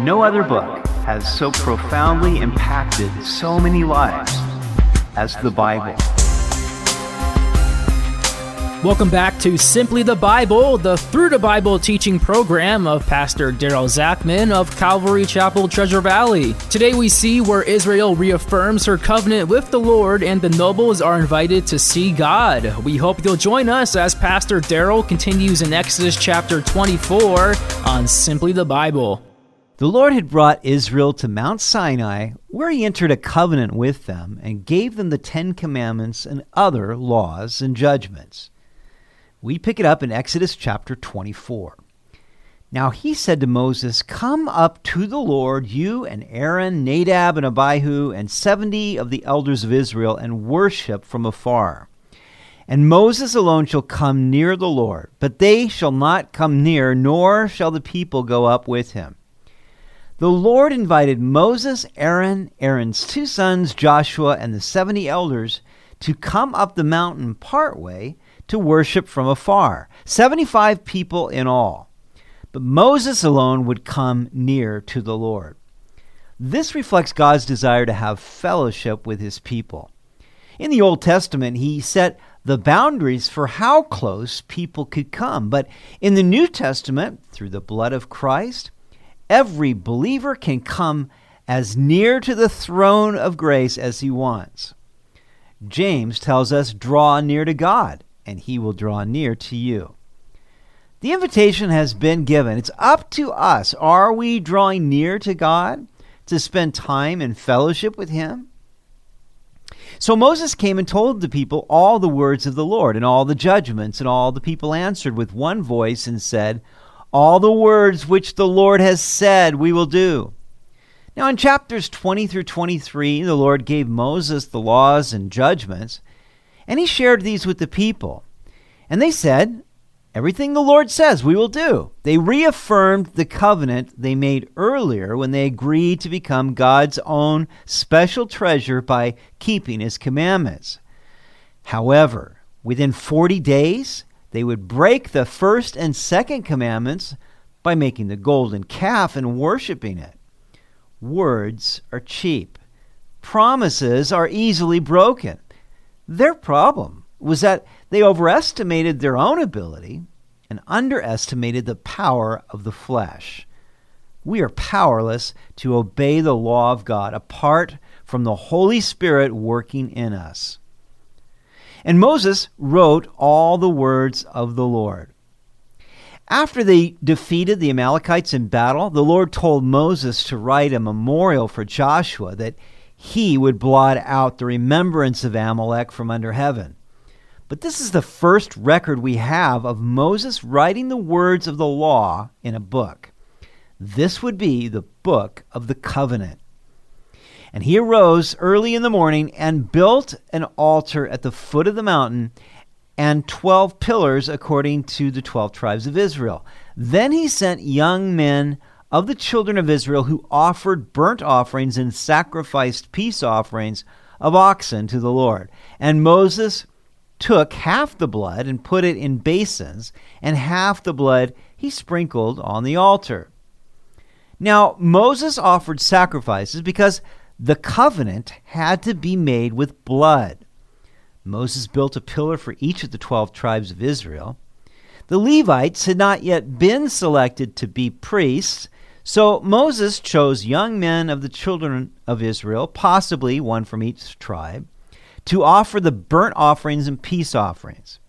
No other book has so profoundly impacted so many lives as the Bible. Welcome back to Simply the Bible, the Through the Bible teaching program of Pastor Daryl Zachman of Calvary Chapel, Treasure Valley. Today we see where Israel reaffirms her covenant with the Lord and the nobles are invited to see God. We hope you'll join us as Pastor Daryl continues in Exodus chapter 24 on Simply the Bible. The Lord had brought Israel to Mount Sinai, where he entered a covenant with them and gave them the Ten Commandments and other laws and judgments. We pick it up in Exodus chapter 24. Now he said to Moses, Come up to the Lord, you and Aaron, Nadab and Abihu, and seventy of the elders of Israel, and worship from afar. And Moses alone shall come near the Lord, but they shall not come near, nor shall the people go up with him. The Lord invited Moses, Aaron, Aaron's two sons, Joshua, and the seventy elders to come up the mountain partway to worship from afar. 75 people in all. But Moses alone would come near to the Lord. This reflects God's desire to have fellowship with his people. In the Old Testament, he set the boundaries for how close people could come. But in the New Testament, through the blood of Christ, every believer can come as near to the throne of grace as he wants. James tells us, draw near to God, and he will draw near to you. The invitation has been given. It's up to us. Are we drawing near to God to spend time in fellowship with him? So Moses came and told the people all the words of the Lord and all the judgments, and all the people answered with one voice and said, all the words which the Lord has said we will do. Now, in chapters 20 through 23, the Lord gave Moses the laws and judgments, and he shared these with the people. And they said, Everything the Lord says we will do. They reaffirmed the covenant they made earlier when they agreed to become God's own special treasure by keeping his commandments. However, within 40 days, they would break the first and second commandments by making the golden calf and worshiping it. Words are cheap. Promises are easily broken. Their problem was that they overestimated their own ability and underestimated the power of the flesh. We are powerless to obey the law of God apart from the Holy Spirit working in us. And Moses wrote all the words of the Lord. After they defeated the Amalekites in battle, the Lord told Moses to write a memorial for Joshua that he would blot out the remembrance of Amalek from under heaven. But this is the first record we have of Moses writing the words of the law in a book. This would be the book of the covenant. And he arose early in the morning and built an altar at the foot of the mountain and 12 pillars according to the 12 tribes of Israel. Then he sent young men of the children of Israel who offered burnt offerings and sacrificed peace offerings of oxen to the Lord. And Moses took half the blood and put it in basins, and half the blood he sprinkled on the altar. Now, Moses offered sacrifices because the covenant had to be made with blood. Moses built a pillar for each of the 12 tribes of Israel. The Levites had not yet been selected to be priests, so Moses chose young men of the children of Israel, possibly one from each tribe, to offer the burnt offerings and peace offerings.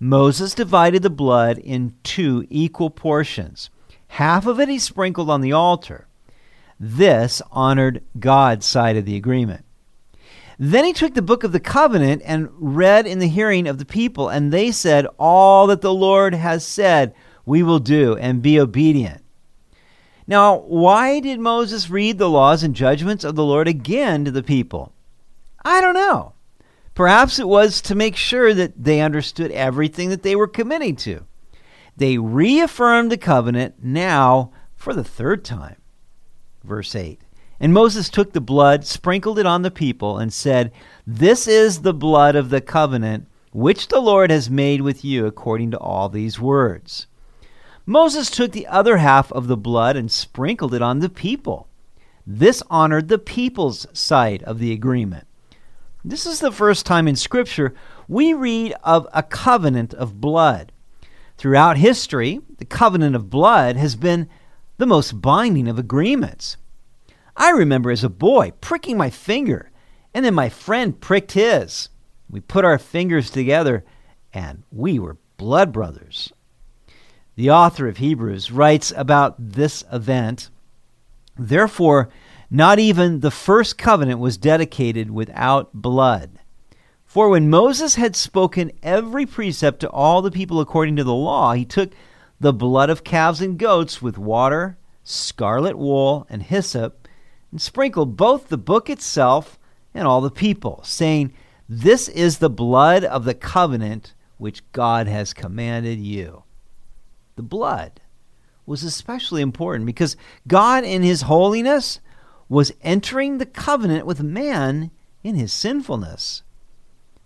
Moses divided the blood in two equal portions. Half of it he sprinkled on the altar, this honored God's side of the agreement. Then he took the book of the covenant and read in the hearing of the people, and they said, All that the Lord has said, we will do and be obedient. Now, why did Moses read the laws and judgments of the Lord again to the people? I don't know. Perhaps it was to make sure that they understood everything that they were committing to. They reaffirmed the covenant now for the third time verse 8. And Moses took the blood, sprinkled it on the people, and said, This is the blood of the covenant which the Lord has made with you according to all these words. Moses took the other half of the blood and sprinkled it on the people. This honored the people's side of the agreement. This is the first time in Scripture we read of a covenant of blood. Throughout history, the covenant of blood has been the most binding of agreements. I remember as a boy pricking my finger, and then my friend pricked his. We put our fingers together, and we were blood brothers. The author of Hebrews writes about this event. Therefore, not even the first covenant was dedicated without blood. For when Moses had spoken every precept to all the people according to the law, he took the blood of calves and goats with water, scarlet wool, and hyssop, and sprinkled both the book itself and all the people, saying, This is the blood of the covenant which God has commanded you. The blood was especially important because God, in his holiness, was entering the covenant with man in his sinfulness.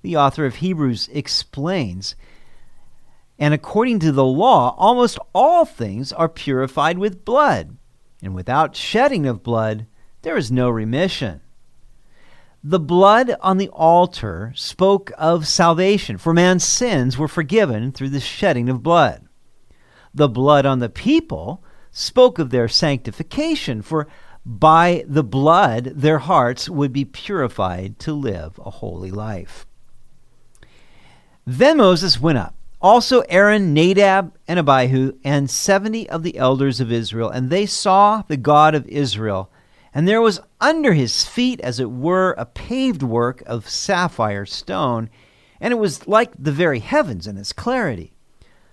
The author of Hebrews explains and according to the law, almost all things are purified with blood, and without shedding of blood, there is no remission. The blood on the altar spoke of salvation, for man's sins were forgiven through the shedding of blood. The blood on the people spoke of their sanctification, for by the blood their hearts would be purified to live a holy life. Then Moses went up also Aaron, Nadab, and Abihu, and seventy of the elders of Israel, and they saw the God of Israel. And there was under his feet, as it were, a paved work of sapphire stone, and it was like the very heavens in its clarity.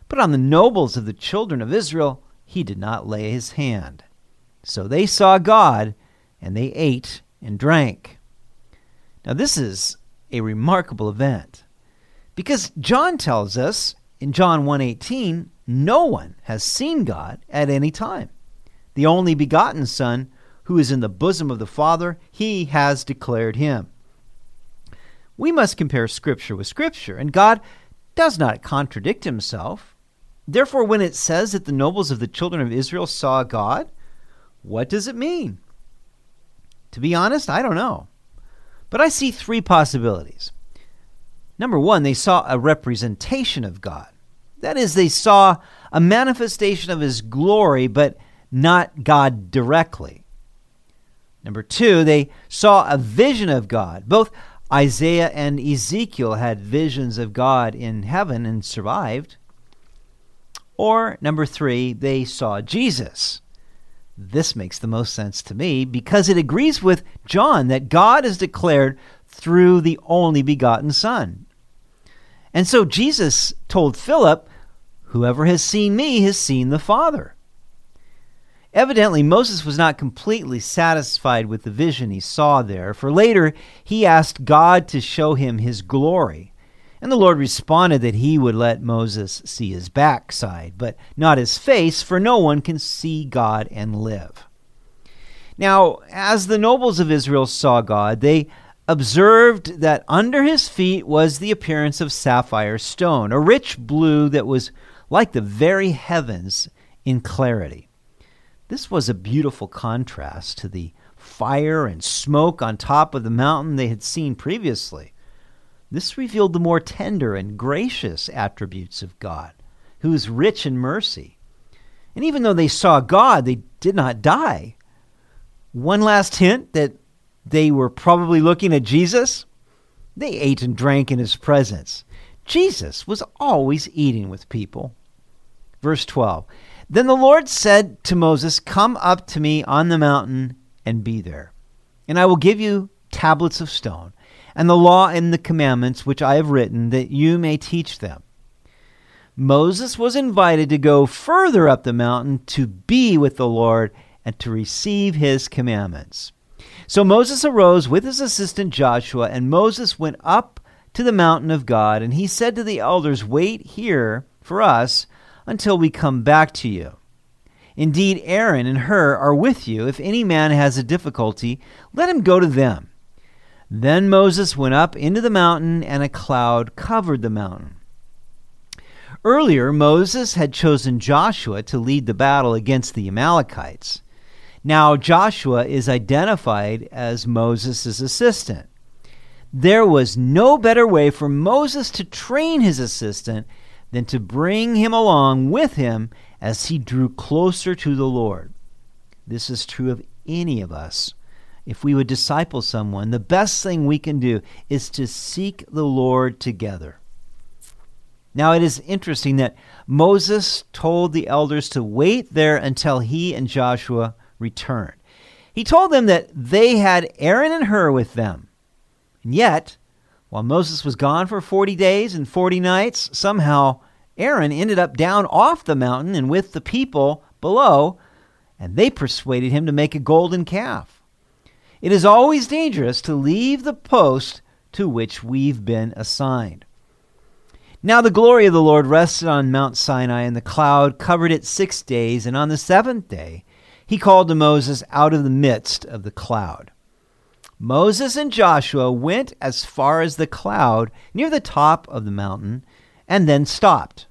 But on the nobles of the children of Israel he did not lay his hand. So they saw God, and they ate and drank. Now, this is a remarkable event. Because John tells us in John 1:18, no one has seen God at any time. The only begotten Son, who is in the bosom of the Father, he has declared him. We must compare Scripture with Scripture, and God does not contradict himself. Therefore, when it says that the nobles of the children of Israel saw God, what does it mean? To be honest, I don't know. But I see three possibilities. Number one, they saw a representation of God. That is, they saw a manifestation of his glory, but not God directly. Number two, they saw a vision of God. Both Isaiah and Ezekiel had visions of God in heaven and survived. Or number three, they saw Jesus. This makes the most sense to me because it agrees with John that God is declared through the only begotten Son. And so Jesus told Philip, Whoever has seen me has seen the Father. Evidently, Moses was not completely satisfied with the vision he saw there, for later he asked God to show him his glory. And the Lord responded that he would let Moses see his backside, but not his face, for no one can see God and live. Now, as the nobles of Israel saw God, they observed that under his feet was the appearance of sapphire stone, a rich blue that was like the very heavens in clarity. This was a beautiful contrast to the fire and smoke on top of the mountain they had seen previously. This revealed the more tender and gracious attributes of God, who is rich in mercy. And even though they saw God, they did not die. One last hint that they were probably looking at Jesus. They ate and drank in his presence. Jesus was always eating with people. Verse 12 Then the Lord said to Moses, Come up to me on the mountain and be there, and I will give you tablets of stone, and the law and the commandments which I have written, that you may teach them. Moses was invited to go further up the mountain to be with the Lord and to receive his commandments. So Moses arose with his assistant Joshua, and Moses went up to the mountain of God, and he said to the elders, Wait here for us until we come back to you. Indeed, Aaron and Hur are with you. If any man has a difficulty, let him go to them. Then Moses went up into the mountain, and a cloud covered the mountain. Earlier, Moses had chosen Joshua to lead the battle against the Amalekites. Now, Joshua is identified as Moses' assistant. There was no better way for Moses to train his assistant than to bring him along with him as he drew closer to the Lord. This is true of any of us. If we would disciple someone, the best thing we can do is to seek the Lord together. Now, it is interesting that Moses told the elders to wait there until he and Joshua returned. He told them that they had Aaron and Hur with them. And yet, while Moses was gone for 40 days and 40 nights, somehow Aaron ended up down off the mountain and with the people below, and they persuaded him to make a golden calf. It is always dangerous to leave the post to which we've been assigned. Now the glory of the Lord rested on Mount Sinai, and the cloud covered it six days, and on the seventh day he called to Moses out of the midst of the cloud. Moses and Joshua went as far as the cloud near the top of the mountain, and then stopped.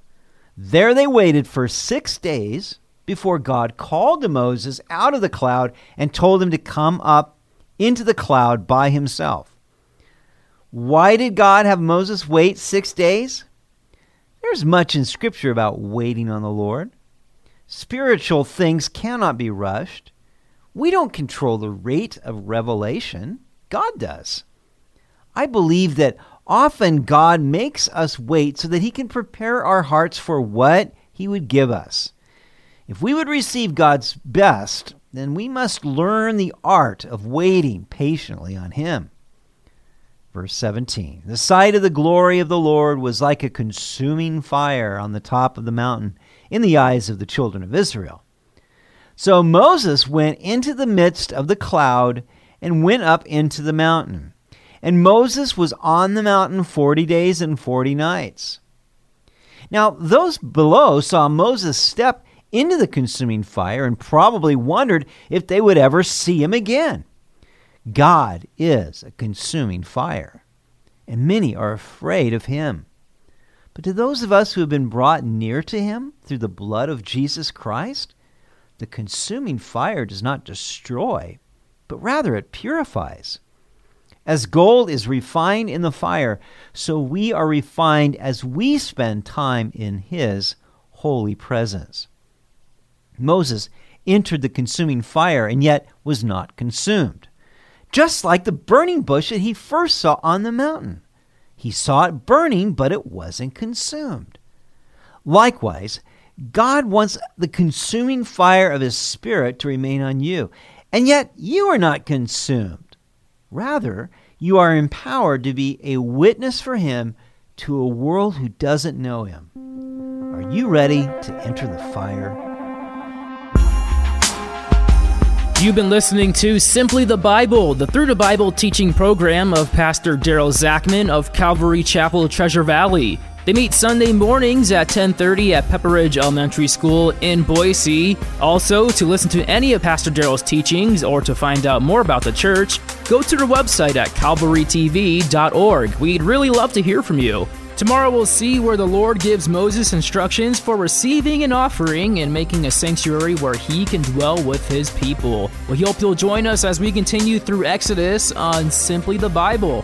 There they waited for six days before God called to Moses out of the cloud and told him to come up into the cloud by himself. Why did God have Moses wait six days? There's much in Scripture about waiting on the Lord. Spiritual things cannot be rushed. We don't control the rate of revelation, God does. I believe that often God makes us wait so that He can prepare our hearts for what He would give us. If we would receive God's best, then we must learn the art of waiting patiently on Him. Verse 17 The sight of the glory of the Lord was like a consuming fire on the top of the mountain in the eyes of the children of Israel. So Moses went into the midst of the cloud and went up into the mountain. And Moses was on the mountain 40 days and 40 nights. Now, those below saw Moses step into the consuming fire and probably wondered if they would ever see him again. God is a consuming fire, and many are afraid of him. But to those of us who have been brought near to him through the blood of Jesus Christ, the consuming fire does not destroy, but rather it purifies. As gold is refined in the fire, so we are refined as we spend time in his holy presence. Moses entered the consuming fire and yet was not consumed just like the burning bush that he first saw on the mountain. He saw it burning, but it wasn't consumed. Likewise, God wants the consuming fire of His Spirit to remain on you, and yet you are not consumed. Rather, you are empowered to be a witness for Him to a world who doesn't know Him. Are you ready to enter the fire? You've been listening to Simply the Bible, the Through the Bible teaching program of Pastor Daryl Zachman of Calvary Chapel, Treasure Valley. They meet Sunday mornings at 10:30 at Pepperidge Elementary School in Boise. Also, to listen to any of Pastor Daryl's teachings or to find out more about the church, go to their website at calvarytv.org. We'd really love to hear from you. Tomorrow we'll see where the Lord gives Moses instructions for receiving an offering and making a sanctuary where he can dwell with his people. We hope you'll join us as we continue through Exodus on Simply the Bible.